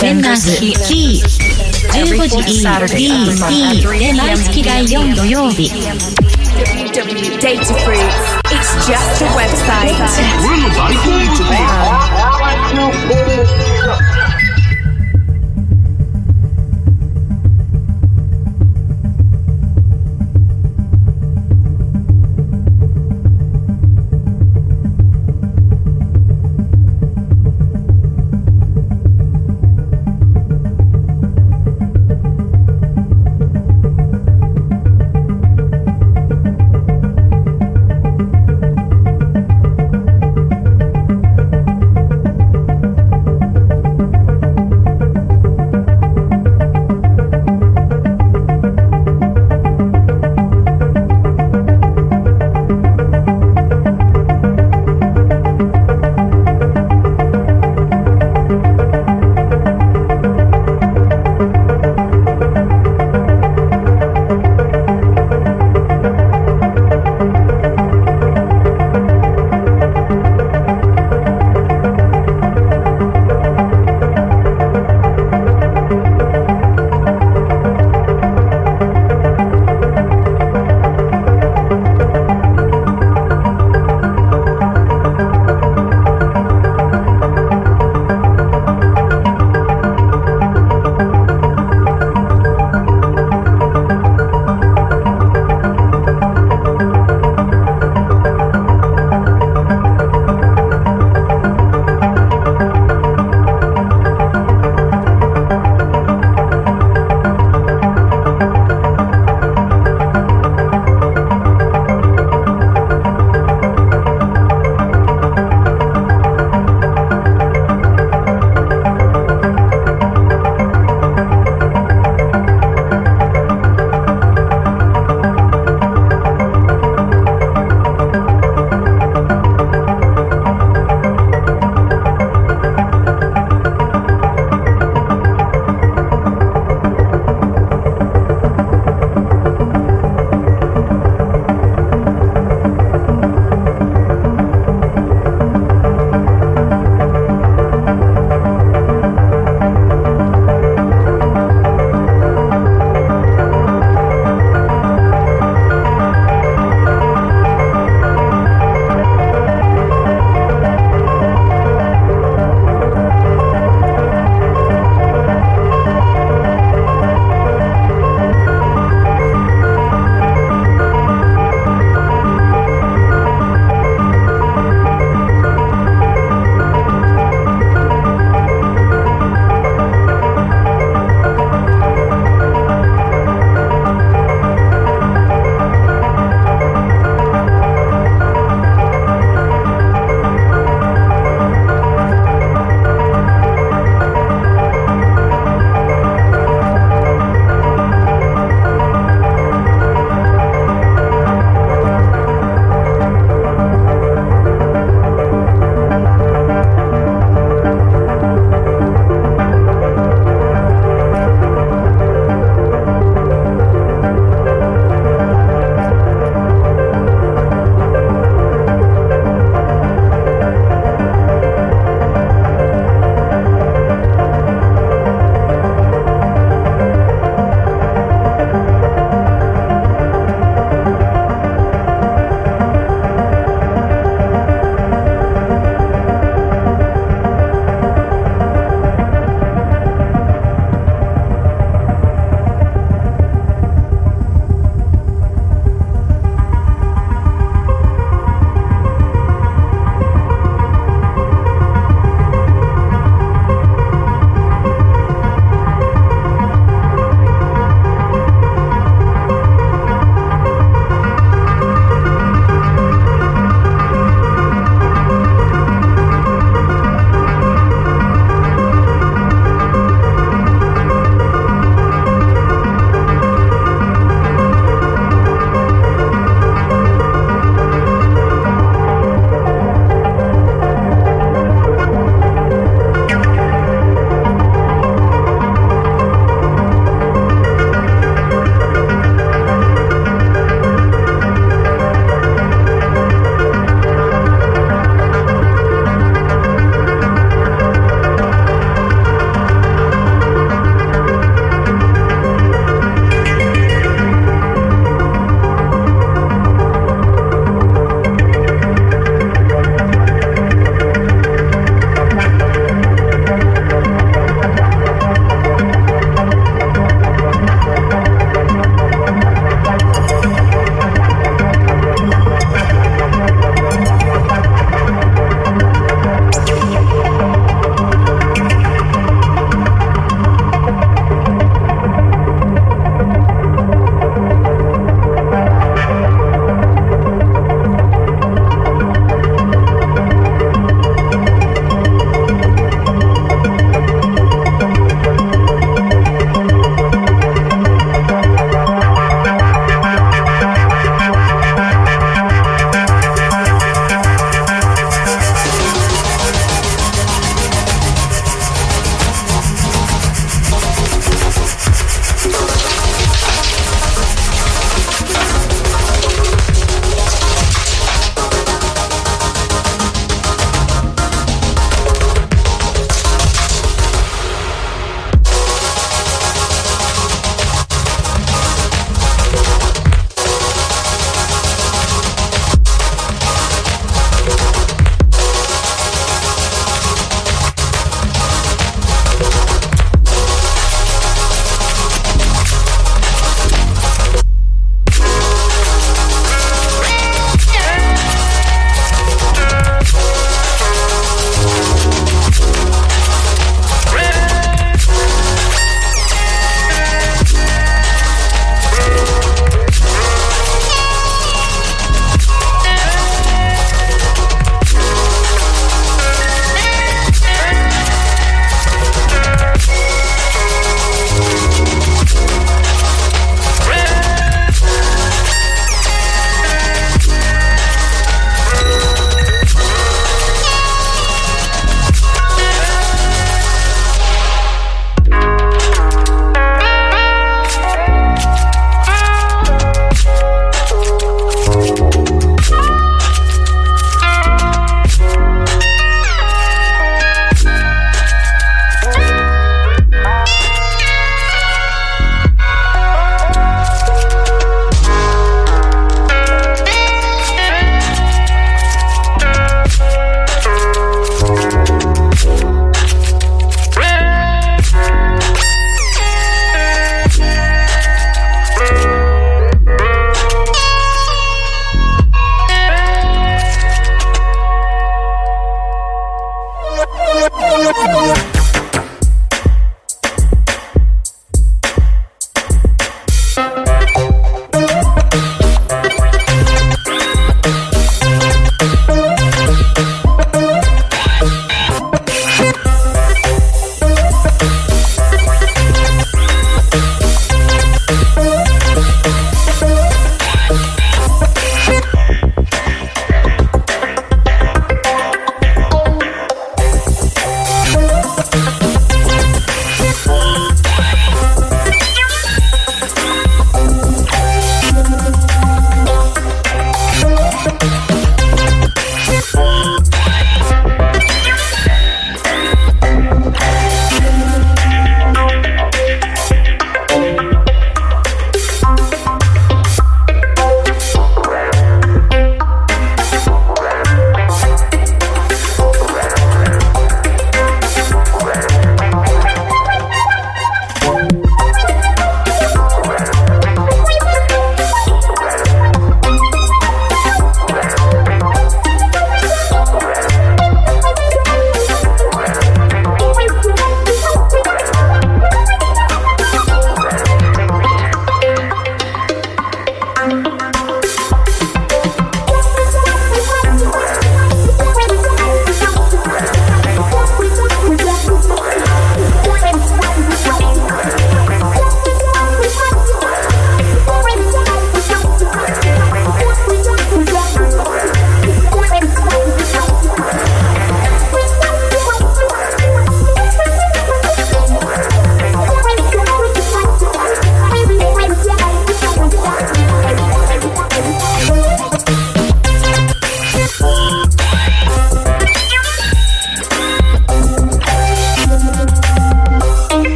全男子 G 15時 E D D で毎月第4土曜日 It's just a website.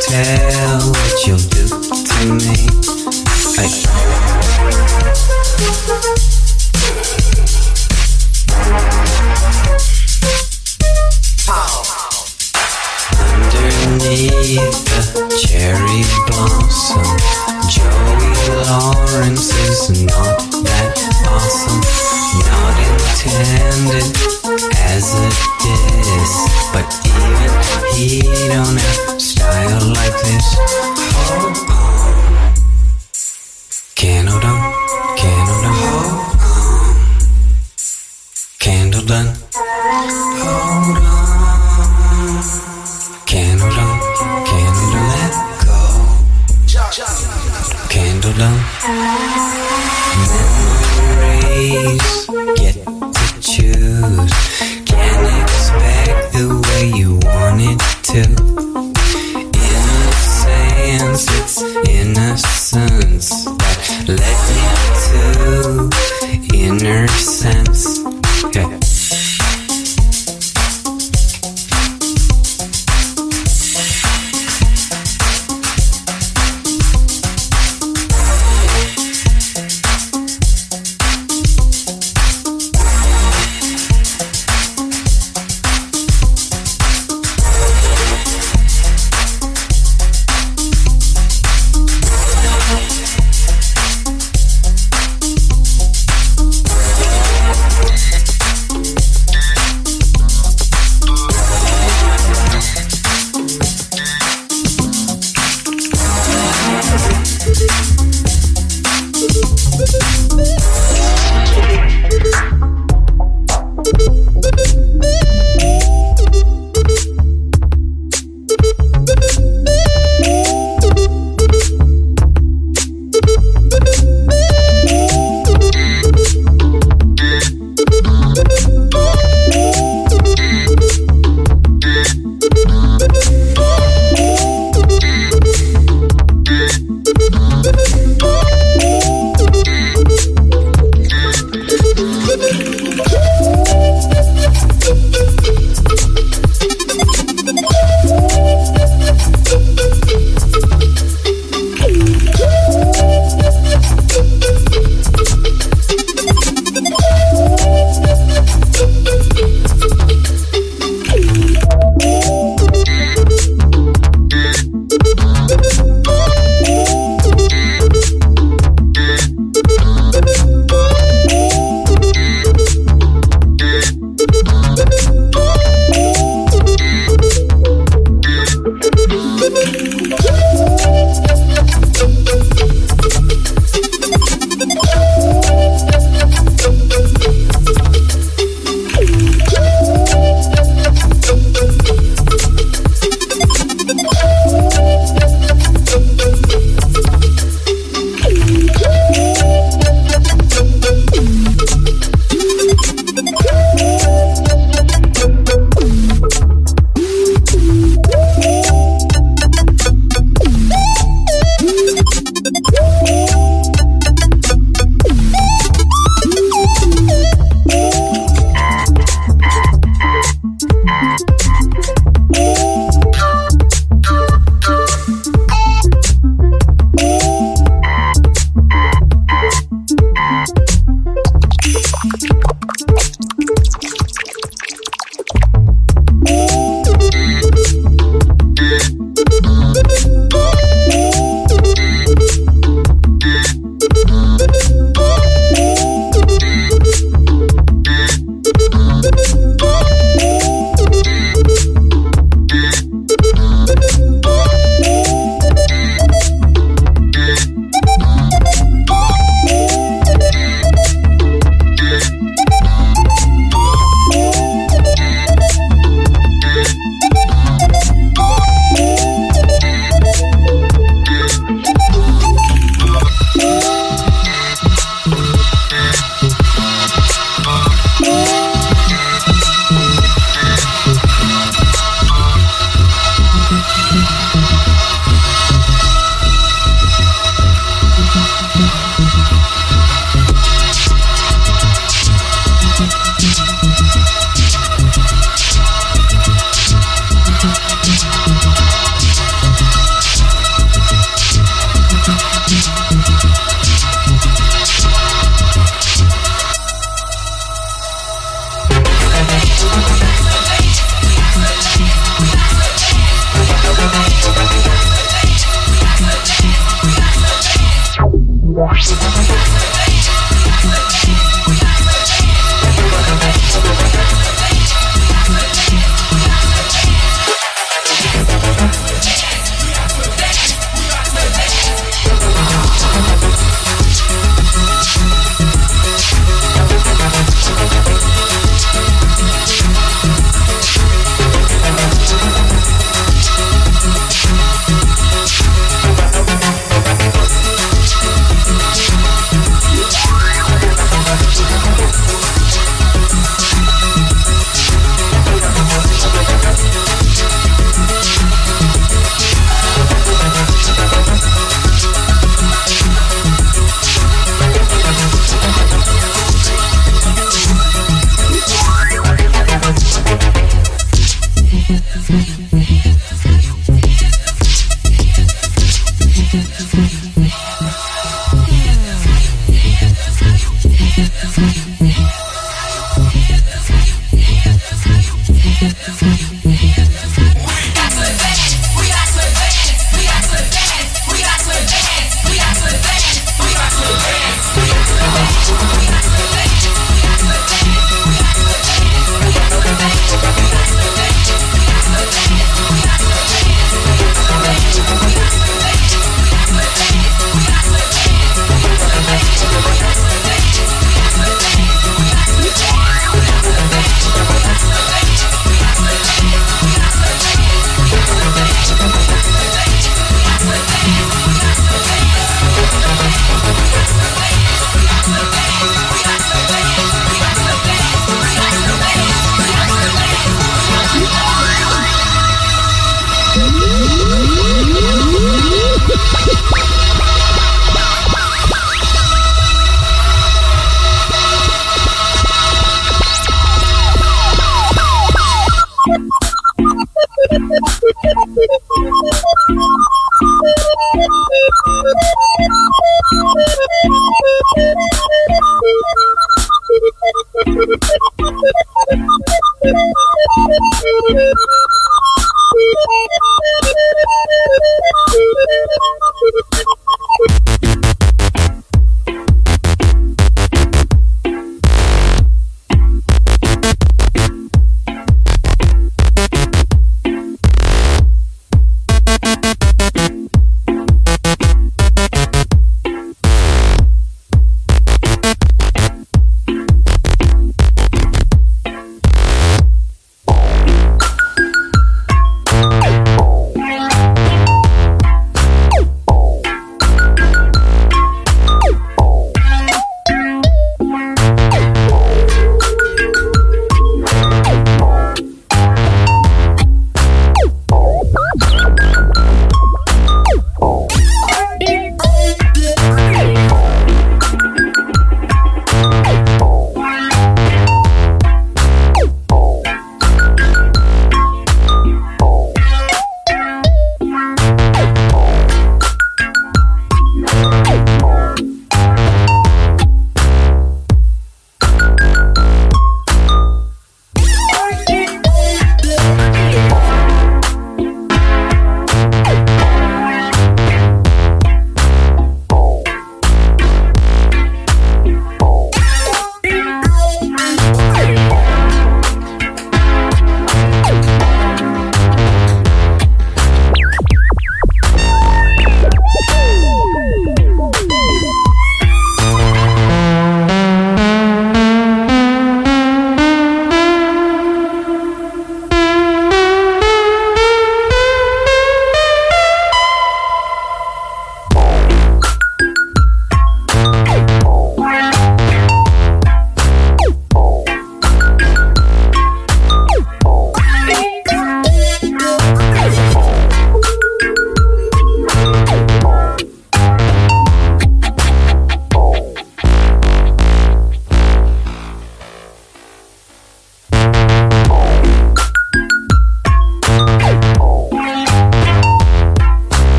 Tell what you'll do to me. Hey. Underneath the cherry blossom, Joey Lawrence is not that awesome. Not intended as a diss, but even he don't have style like this.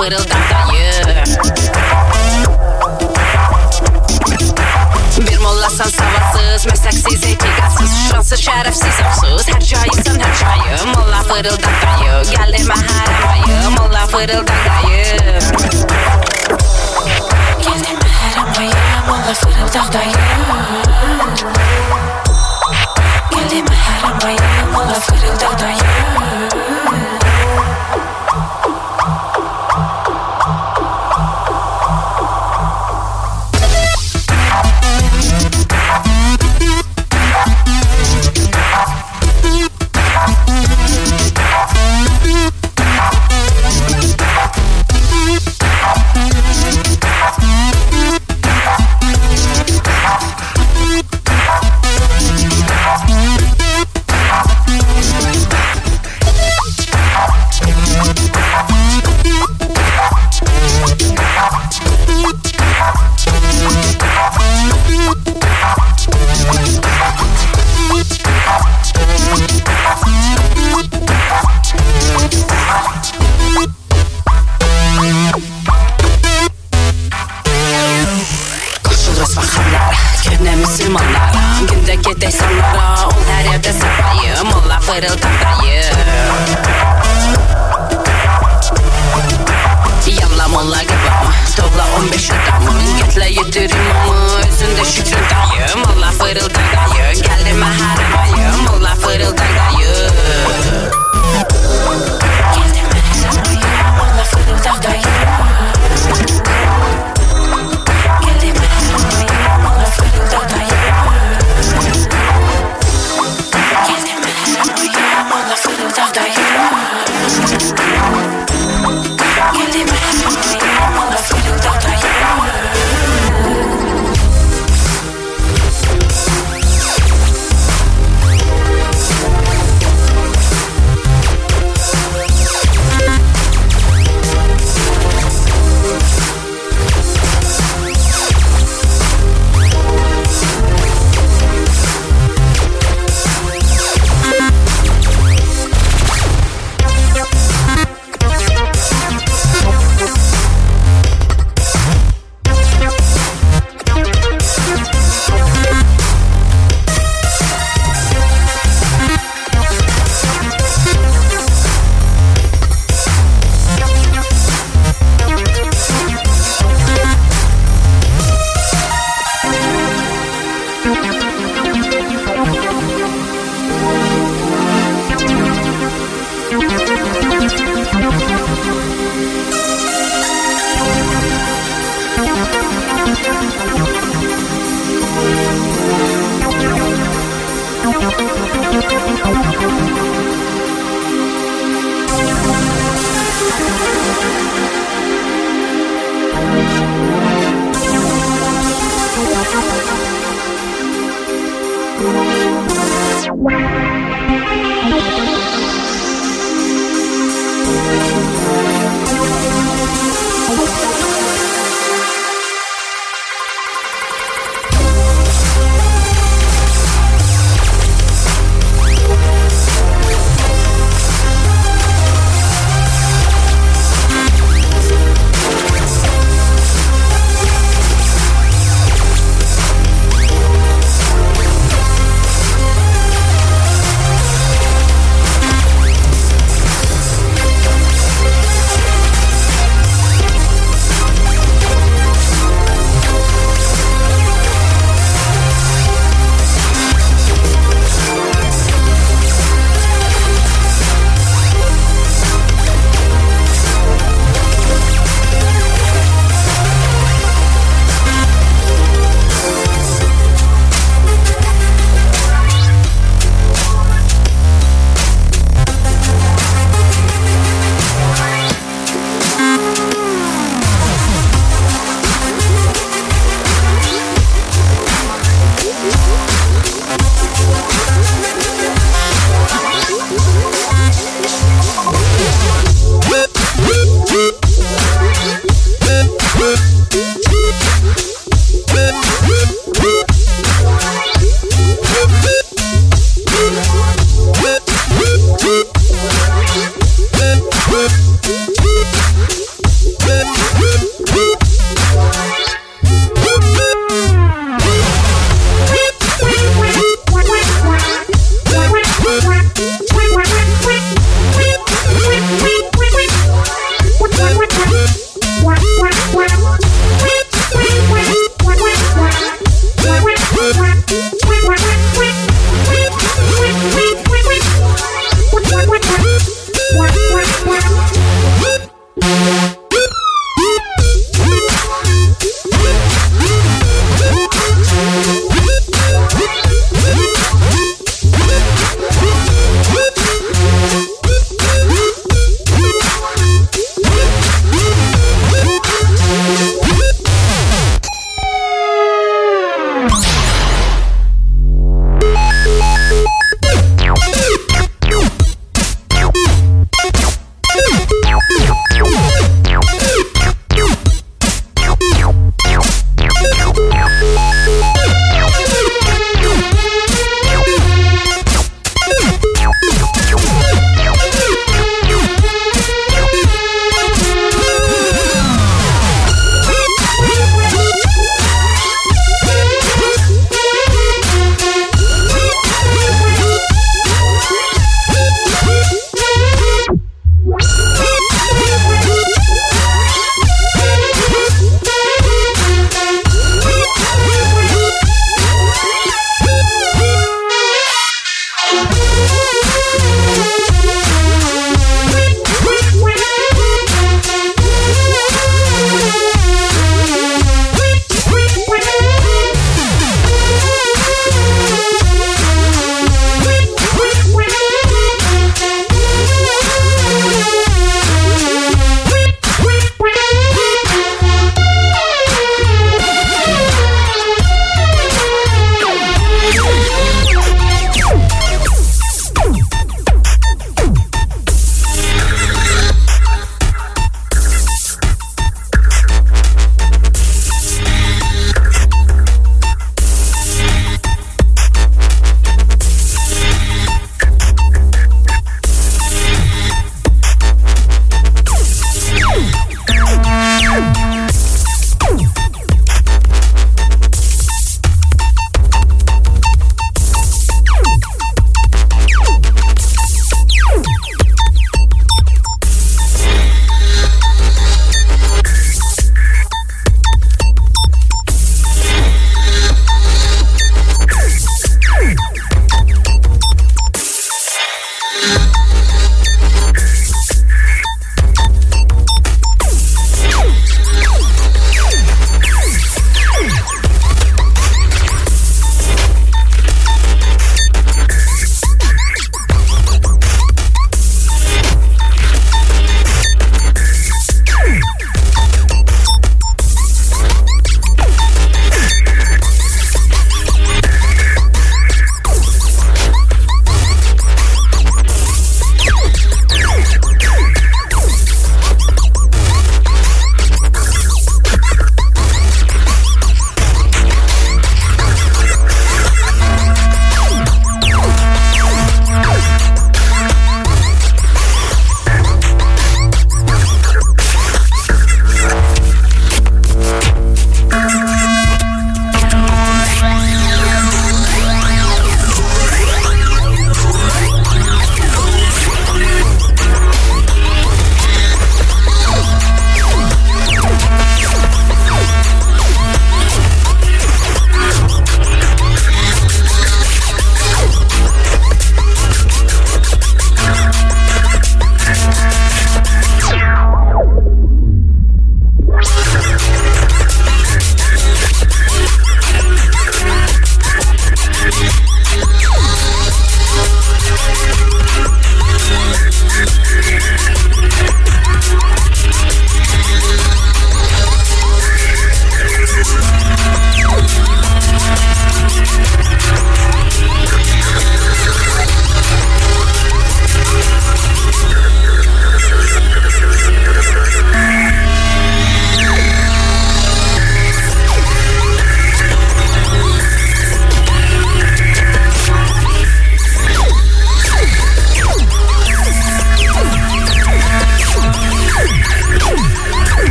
little data yeah. Bir mollasan savadsız, məsəksiz, etiqatsız Şanssız, şərəfsiz, absız, hər cayısan, hər cayı Molla fırıldak dayı, gəlirmə hər ayı Molla fırıldak dayı. Gəlirmə hər ayı, molla fırıldak dayı. Gəlirmə hər ayı, molla fırıldak dayı.